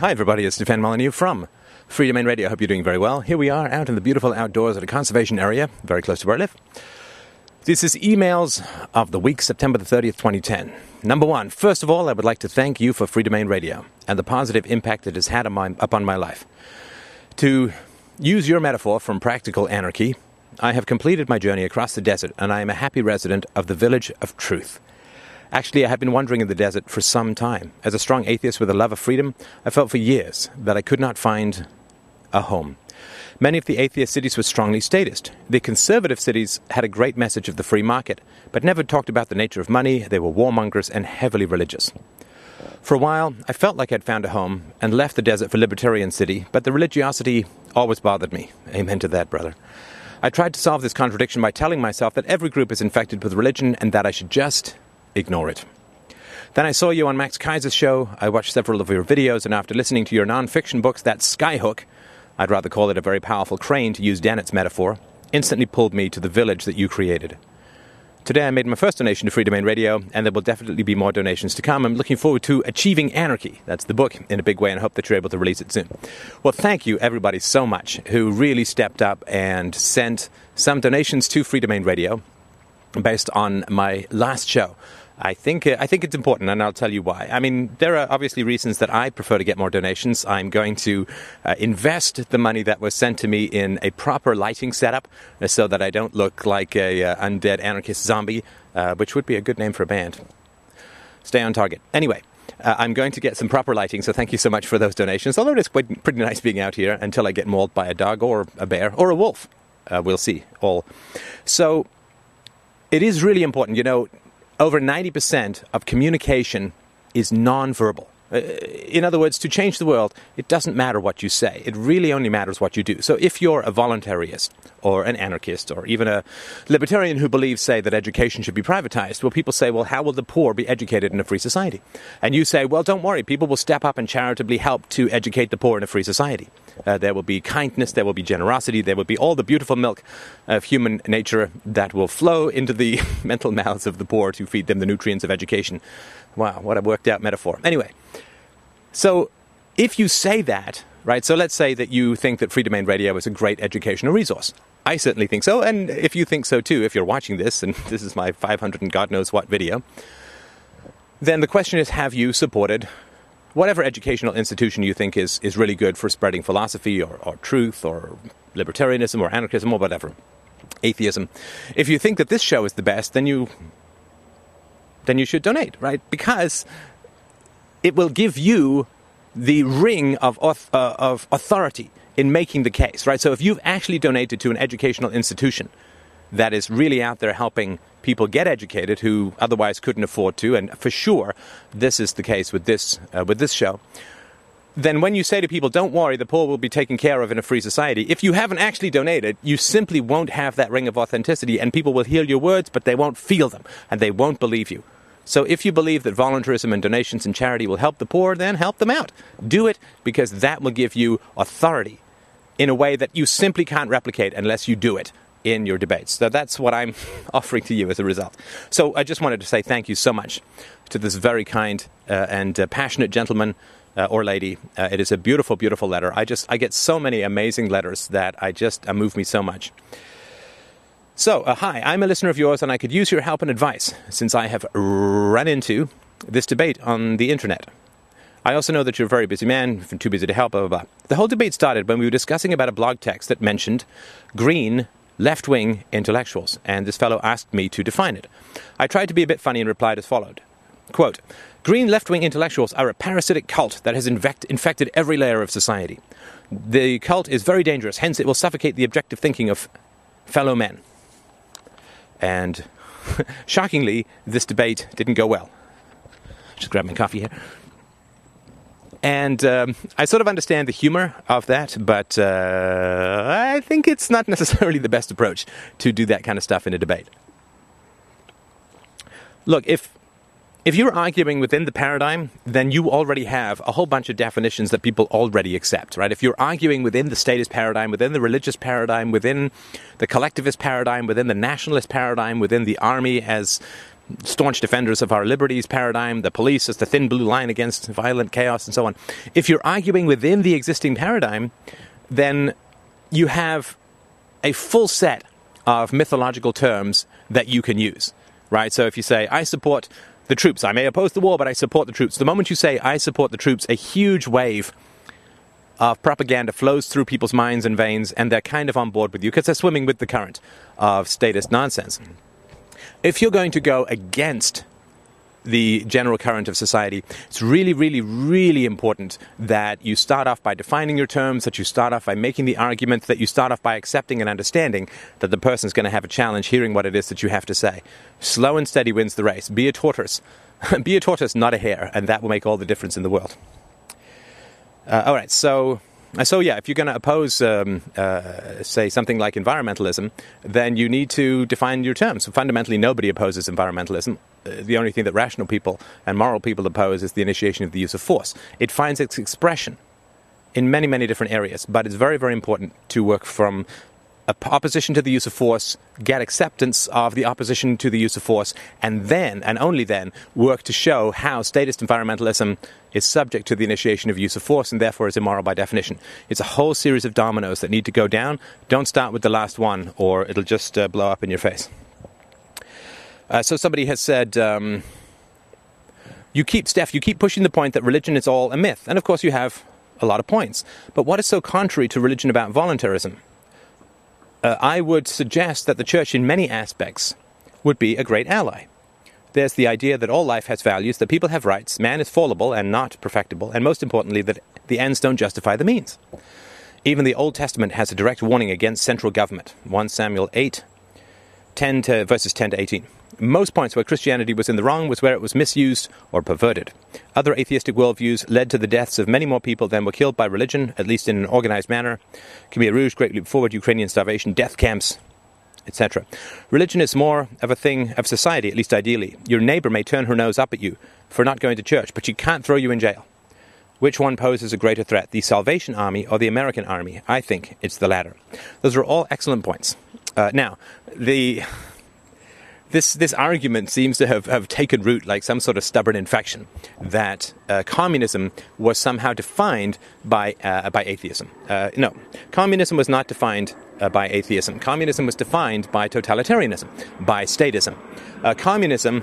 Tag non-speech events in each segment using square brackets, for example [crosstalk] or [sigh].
Hi, everybody. It's Stefan Molyneux from Freedomain Radio. I hope you're doing very well. Here we are out in the beautiful outdoors at a conservation area, very close to where I live. This is emails of the week, September the 30th, 2010. Number one, first of all, I would like to thank you for Freedomain Radio and the positive impact it has had on my, upon my life. To use your metaphor from practical anarchy, I have completed my journey across the desert and I am a happy resident of the village of truth. Actually, I have been wandering in the desert for some time. As a strong atheist with a love of freedom, I felt for years that I could not find a home. Many of the atheist cities were strongly statist. The conservative cities had a great message of the free market, but never talked about the nature of money, they were warmongers and heavily religious. For a while, I felt like I'd found a home and left the desert for Libertarian City, but the religiosity always bothered me. Amen to that, brother. I tried to solve this contradiction by telling myself that every group is infected with religion and that I should just ignore it. Then I saw you on Max Keiser's show. I watched several of your videos, and after listening to your non-fiction books, that skyhook, I'd rather call it a very powerful crane to use Dennett's metaphor, instantly pulled me to the village that you created. Today I made my first donation to Freedomain Radio, and there will definitely be more donations to come. I'm looking forward to Achieving Anarchy. That's the book in a big way, and I hope that you're able to release it soon. Well, thank you, everybody, so much who really stepped up and sent some donations to Freedomain Radio based on my last show. I think uh, I think it's important, and I'll tell you why. I mean, there are obviously reasons that I prefer to get more donations. I'm going to uh, invest the money that was sent to me in a proper lighting setup, uh, so that I don't look like a uh, undead anarchist zombie, uh, which would be a good name for a band. Stay on target. Anyway. Uh, I'm going to get some proper lighting, so thank you so much for those donations. Although it's quite, pretty nice being out here until I get mauled by a dog or a bear or a wolf. we'll see. All. So it is really important. You know, over 90% of communication is nonverbal. Uh, in other words, to change the world, it doesn't matter what you say. It really only matters what you do. So if you're a voluntarist or an anarchist or even a libertarian who believes, say, that education should be privatized, well, people say, well, how will the poor be educated in a free society? And you say, well, don't worry, people will step up and charitably help to educate the poor in a free society. Uh, there will be kindness, there will be generosity, there will be all the beautiful milk of human nature that will flow into the [laughs] mental mouths of the poor to feed them the nutrients of education. Wow, what a worked out metaphor. Anyway, so if you say that, right, so let's say that you think that Freedomain Radio is a great educational resource. I certainly think so, and if you think so too, if you're watching this, and [laughs] this is my 500 and God knows what video, then the question is have you supported whatever educational institution you think is, is really good for spreading philosophy or, or truth or libertarianism or anarchism or whatever, atheism. If you think that this show is the best, then you then you should donate, right? Because it will give you the ring of, uh, of authority in making the case, right? So if you've actually donated to an educational institution that is really out there helping people get educated who otherwise couldn't afford to, and for sure this is the case with this uh, with this show. Then, when you say to people, "Don't worry, the poor will be taken care of in a free society," if you haven't actually donated, you simply won't have that ring of authenticity, and people will hear your words, but they won't feel them, and they won't believe you. So if you believe that voluntarism and donations and charity will help the poor, then help them out. Do it because that will give you authority in a way that you simply can't replicate unless you do it in your debates. So that's what I'm [laughs] offering to you as a result. So I just wanted to say thank you so much to this very kind uh, and uh, passionate gentleman uh, or lady. Uh, it is a beautiful, beautiful letter. I just I get so many amazing letters that I just uh, move me so much. So, uh, hi, I'm a listener of yours and I could use your help and advice since I have run into this debate on the internet. I also know that you're a very busy man, too busy to help, blah, blah, blah. The whole debate started when we were discussing about a blog text that mentioned green left wing intellectuals, and this fellow asked me to define it. I tried to be a bit funny and replied as followed Quote, Green left wing intellectuals are a parasitic cult that has infect- infected every layer of society. The cult is very dangerous, hence, it will suffocate the objective thinking of fellow men. And [laughs] shockingly, this debate didn't go well. Just grab my coffee here. And um, I sort of understand the humor of that, but uh, I think it's not [laughs] necessarily the best approach to do that kind of stuff in a debate. Look, if if you're arguing within the paradigm, then you already have a whole bunch of definitions that people already accept, right? If you're arguing within the statist paradigm, within the religious paradigm, within the collectivist paradigm, within the nationalist paradigm, within the army as staunch defenders of our liberties paradigm, the police as the thin blue line against violent chaos, and so on. If you're arguing within the existing paradigm, then you have a full set of mythological terms that you can use, right? So if you say, I support the troops, I may oppose the war, but I support the troops. The moment you say, I support the troops, a huge wave of propaganda flows through people's minds and veins, and they're kind of on board with you because they're swimming with the current of statist nonsense. If you're going to go against the general current of society, it's really, really, really important that you start off by defining your terms, that you start off by making the argument, that you start off by accepting and understanding that the person's going to have a challenge hearing what it is that you have to say. Slow and steady wins the race. Be a tortoise. [laughs] Be a tortoise, not a hare, and that will make all the difference in the world. Uh, all right, so so yeah, if you're going to oppose, um, uh, say, something like environmentalism, then you need to define your terms. So fundamentally, nobody opposes environmentalism. Uh, the only thing that rational people and moral people oppose is the initiation of the use of force. It finds its expression in many, many different areas, but it's very, very important to work from opposition to the use of force, get acceptance of the opposition to the use of force, and then, and only then, work to show how statist environmentalism is subject to the initiation of use of force and therefore is immoral by definition. It's a whole series of dominoes that need to go down. Don't start with the last one, or it'll just uh, blow up in your face. Uh, so somebody has said. Um, you keep, Steph, you keep pushing the point that religion is all a myth. And of course, you have a lot of points. But what is so contrary to religion about voluntarism? Uh, I would suggest that the church, in many aspects, would be a great ally. There's the idea that all life has values, that people have rights, man is fallible and not perfectible, and most importantly, that the ends don't justify the means. Even the Old Testament has a direct warning against central government. 1 Samuel 8, 10 to verses 10 to 18. Most points where Christianity was in the wrong was where it was misused or perverted. Other atheistic worldviews led to the deaths of many more people than were killed by religion, at least in an organized manner. Khmer Rouge, Great Leap Forward, Ukrainian starvation, death camps, etc. Religion is more of a thing of society, at least ideally. Your neighbor may turn her nose up at you for not going to church, but she can't throw you in jail. Which one poses a greater threat, the Salvation Army or the American Army? I think it's the latter. Those are all excellent points. Uh, now, the [laughs] this this argument seems to have, have taken root like some sort of stubborn infection that uh, communism was somehow defined by uh, by atheism. Uh, no, communism was not defined uh, by atheism. Communism was defined by totalitarianism, by statism. Uh, communism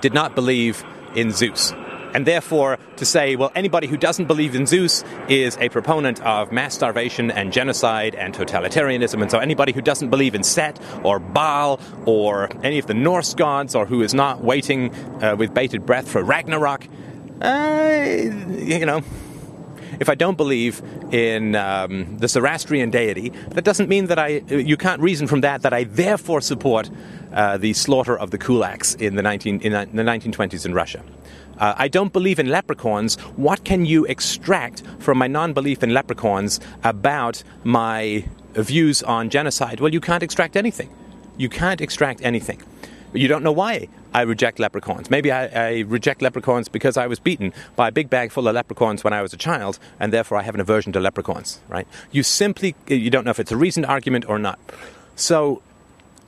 did not believe in Zeus. And therefore, to say, well, anybody who doesn't believe in Zeus is a proponent of mass starvation and genocide and totalitarianism. And so anybody who doesn't believe in Set or Baal or any of the Norse gods or who is not waiting uh, with bated breath for Ragnarok, uh, you know, if I don't believe in um, the Zoroastrian deity, that doesn't mean that I, you can't reason from that that I therefore support uh, the slaughter of the kulaks in the, 19, in the 1920s in Russia. Uh, I don't believe in leprechauns. What can you extract from my non belief in leprechauns about my views on genocide? Well, you can't extract anything. You can't extract anything. You don't know why I reject leprechauns. Maybe I, I, reject leprechauns because I was beaten by a big bag full of leprechauns when I was a child, and therefore I have an aversion to leprechauns. Right? You simply you don't know if it's a reasoned argument or not. So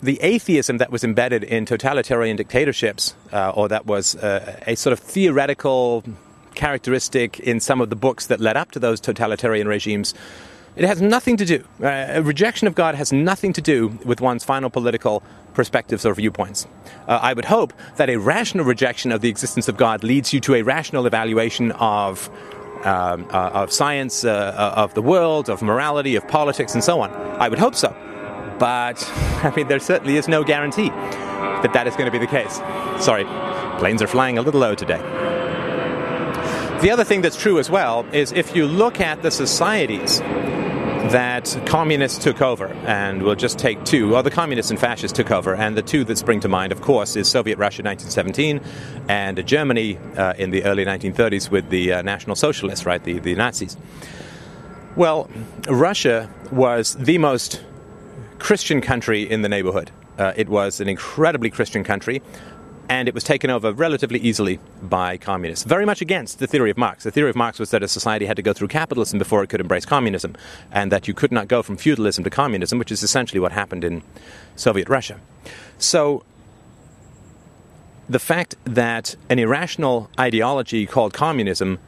the atheism that was embedded in totalitarian dictatorships, uh, or that was uh, a sort of theoretical characteristic in some of the books that led up to those totalitarian regimes, it has nothing to do. Uh, a rejection of God has nothing to do with one's final political perspectives or viewpoints. Uh, I would hope that a rational rejection of the existence of God leads you to a rational evaluation of um, uh, of science, uh, of the world, of morality, of politics, and so on. I would hope so. But, I mean, there certainly is no guarantee that that is going to be the case. Sorry, planes are flying a little low today. The other thing that's true as well is if you look at the societies that communists took over, and we'll just take two. Well, the communists and fascists took over, and the two that spring to mind, of course, is Soviet Russia 1917 and Germany uh, in the early 1930s with the uh, National Socialists, right, the, the Nazis. Well, Russia was the most Christian country in the neighborhood. Uh, it was an incredibly Christian country, and it was taken over relatively easily by communists. Very much against the theory of Marx. The theory of Marx was that a society had to go through capitalism before it could embrace communism, and that you could not go from feudalism to communism, which is essentially what happened in Soviet Russia. So, the fact that an irrational ideology called communism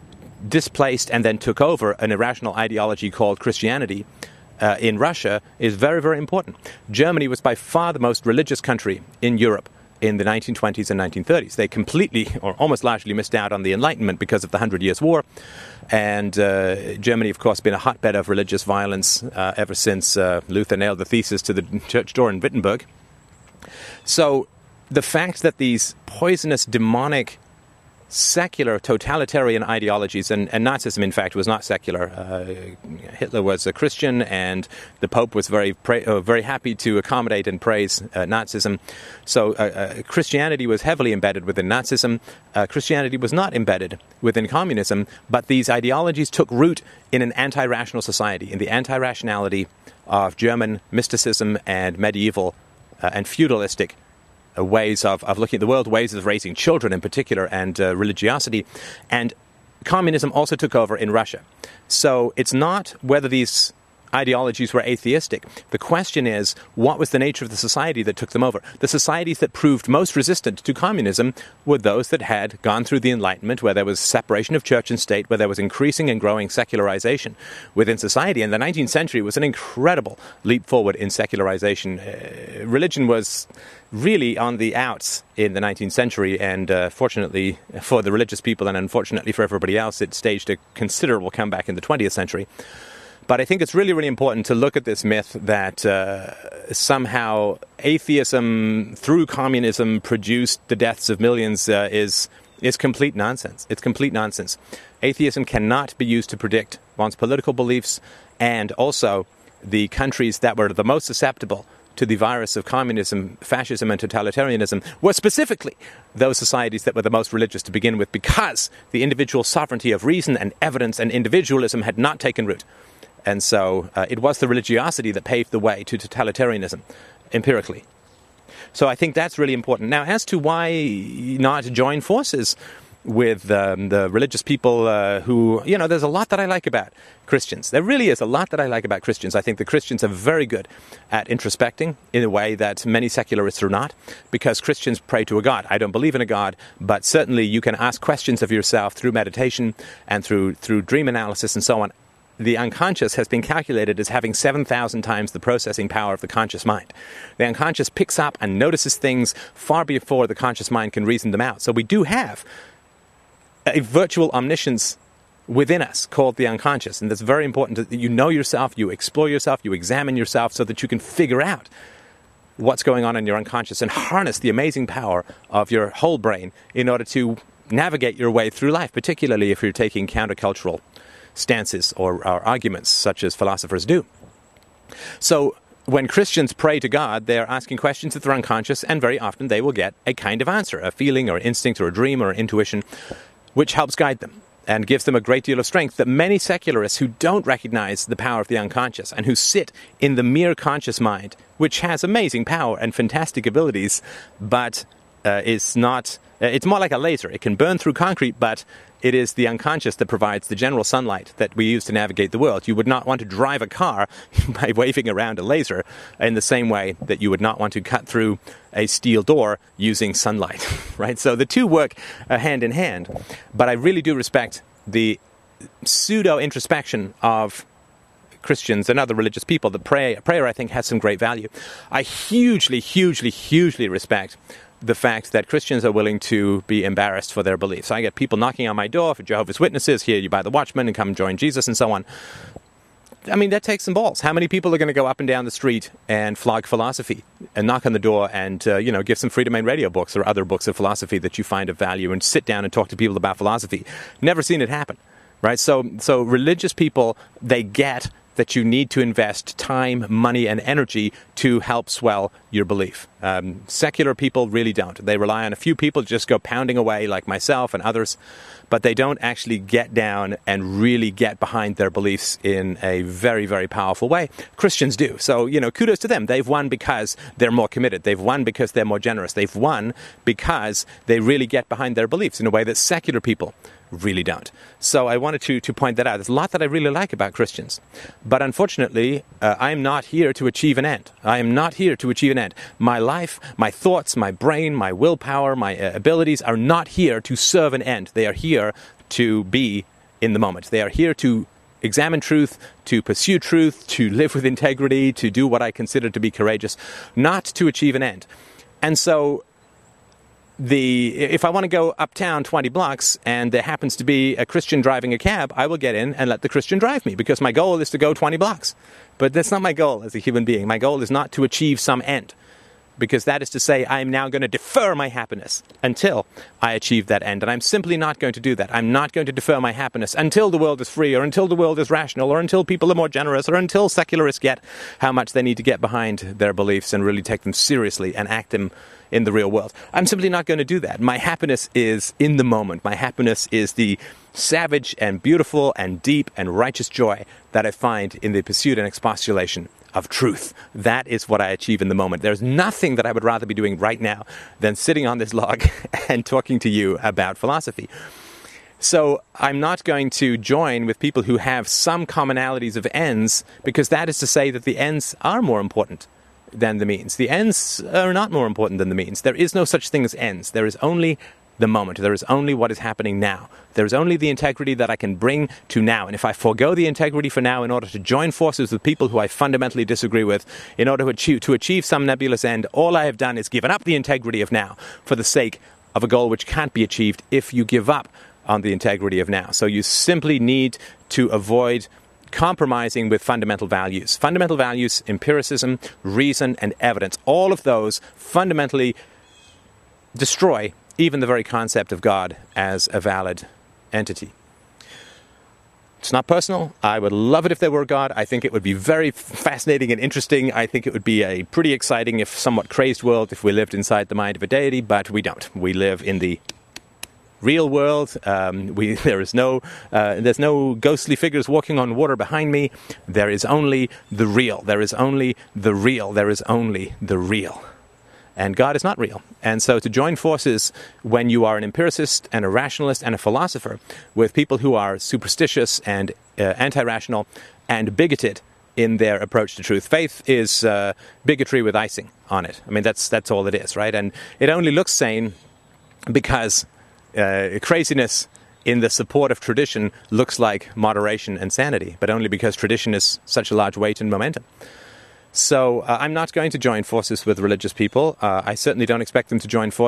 displaced and then took over an irrational ideology called Christianity uh, in Russia is very, very important. Germany was by far the most religious country in Europe in the 1920s and 1930s. They completely, or almost largely, missed out on the Enlightenment because of the Hundred Years' War. And uh, Germany, of course, been a hotbed of religious violence uh, ever since uh, Luther nailed the thesis to the [laughs] church door in Wittenberg. So the fact that these poisonous, demonic secular totalitarian ideologies, and, and, Nazism, in fact, was not secular. Uh, Hitler was a Christian, and the Pope was very pra- uh, very happy to accommodate and praise uh, Nazism. So uh, uh, Christianity was heavily embedded within Nazism. Uh, Christianity was not embedded within communism, but these ideologies took root in an anti-rational society, in the anti-rationality of German mysticism and medieval and feudalistic ways of, of looking at the world, ways of raising children in particular, and uh, religiosity. And communism also took over in Russia. So it's not whether these ideologies were atheistic. The question is, what was the nature of the society that took them over? The societies that proved most resistant to communism were those that had gone through the Enlightenment, where there was separation of church and state, where there was increasing and growing secularization within society. And the 19th century was an incredible leap forward in secularization. Uh, religion was really on the outs in the 19th century, and uh, fortunately for the religious people and unfortunately for everybody else, it staged a considerable comeback in the 20th century. But I think it's really, really important to look at this myth that uh, somehow atheism through communism produced the deaths of millions uh, is is complete nonsense. It's complete nonsense. Atheism cannot be used to predict one's political beliefs, and also the countries that were the most susceptible to the virus of communism, fascism, and totalitarianism were specifically those societies that were the most religious to begin with because the individual sovereignty of reason and evidence and individualism had not taken root. And so uh, it was the religiosity that paved the way to totalitarianism, empirically. So I think that's really important. Now, as to why not join forces with um, the religious people uh, who, you know, there's a lot that I like about Christians. There really is a lot that I like about Christians. I think the Christians are very good at introspecting in a way that many secularists are not, because Christians pray to a God. I don't believe in a God, but certainly you can ask questions of yourself through meditation and through, through dream analysis and so on the unconscious has been calculated as having 7,000 times the processing power of the conscious mind. The unconscious picks up and notices things far before the conscious mind can reason them out. So we do have a virtual omniscience within us called the unconscious. And that's very important that you know yourself, you explore yourself, you examine yourself so that you can figure out what's going on in your unconscious and harness the amazing power of your whole brain in order to navigate your way through life, particularly if you're taking countercultural stances or, or arguments, such as philosophers do. So, when Christians pray to God, they're asking questions that are unconscious, and very often they will get a kind of answer a feeling or instinct or a dream or intuition, which helps guide them and gives them a great deal of strength that many secularists who don't recognize the power of the unconscious and who sit in the mere conscious mind, which has amazing power and fantastic abilities, but uh, is not. Uh, it's more like a laser. It can burn through concrete, but it is the unconscious that provides the general sunlight that we use to navigate the world. You would not want to drive a car [laughs] by waving around a laser in the same way that you would not want to cut through a steel door using sunlight, [laughs] right? So the two work uh, hand in hand. But I really do respect the pseudo introspection of Christians and other religious people. The prayer, prayer, I think, has some great value. I hugely, hugely, hugely respect the fact that Christians are willing to be embarrassed for their beliefs. I get people knocking on my door for Jehovah's Witnesses, here you buy the Watchman and come join Jesus and so on. I mean, that takes some balls. How many people are going to go up and down the street and flog philosophy and knock on the door and, uh, you know, give some Freedomain Radio books or other books of philosophy that you find of value and sit down and talk to people about philosophy? Never seen it happen, right? So, so religious people, they get that you need to invest time, money, and energy to help swell your belief. Um, secular people really don't. They rely on a few people to just go pounding away, like myself and others, but they don't actually get down and really get behind their beliefs in a very, very powerful way. Christians do. So, you know, kudos to them. They've won because they're more committed. They've won because they're more generous. They've won because they really get behind their beliefs in a way that secular people really don't. So I wanted to, to point that out. There's a lot that I really like about Christians. But unfortunately, uh, I'm not here to achieve an end. I am not here to achieve an end. My life, my thoughts, my brain, my willpower, my uh, abilities are not here to serve an end. They are here to be in the moment. They are here to examine truth, to pursue truth, to live with integrity, to do what I consider to be courageous, not to achieve an end. And so the if I want to go uptown 20 blocks and there happens to be a Christian driving a cab, I will get in and let the Christian drive me because my goal is to go 20 blocks. But that's not my goal as a human being. My goal is not to achieve some end because that is to say, I am now going to defer my happiness until I achieve that end. And I'm simply not going to do that. I'm not going to defer my happiness until the world is free, or until the world is rational, or until people are more generous, or until secularists get how much they need to get behind their beliefs and really take them seriously and act them in the real world. I'm simply not going to do that. My happiness is in the moment. My happiness is the savage and beautiful and deep and righteous joy that I find in the pursuit and expostulation of truth. That is what I achieve in the moment. There's nothing that I would rather be doing right now than sitting on this log [laughs] and talking to you about philosophy. So I'm not going to join with people who have some commonalities of ends because that is to say that the ends are more important than the means. The ends are not more important than the means. There is no such thing as ends. There is only the moment. There is only what is happening now. There is only the integrity that I can bring to now. And if I forego the integrity for now in order to join forces with people who I fundamentally disagree with, in order to achieve, to achieve some nebulous end, all I have done is given up the integrity of now for the sake of a goal which can't be achieved if you give up on the integrity of now. So you simply need to avoid compromising with fundamental values. Fundamental values, empiricism, reason, and evidence, all of those fundamentally destroy even the very concept of God as a valid entity. It's not personal. I would love it if there were a God. I think it would be very fascinating and interesting. I think it would be a pretty exciting, if somewhat crazed world if we lived inside the mind of a deity, but we don't. We live in the real world. Um, we, [laughs] there is no, uh, there's no ghostly figures walking on water behind me. There is only the real. There is only the real. There is only the real and God is not real. And so to join forces when you are an empiricist and a rationalist and a philosopher with people who are superstitious and uh, anti rational and bigoted in their approach to truth. Faith is uh, bigotry with icing on it. I mean, that's, that's all it is, right? And it only looks sane because uh, craziness in the support of tradition looks like moderation and sanity, but only because tradition is such a large weight and momentum. So uh, I'm not going to join forces with religious people. Uh, I certainly don't expect them to join forces.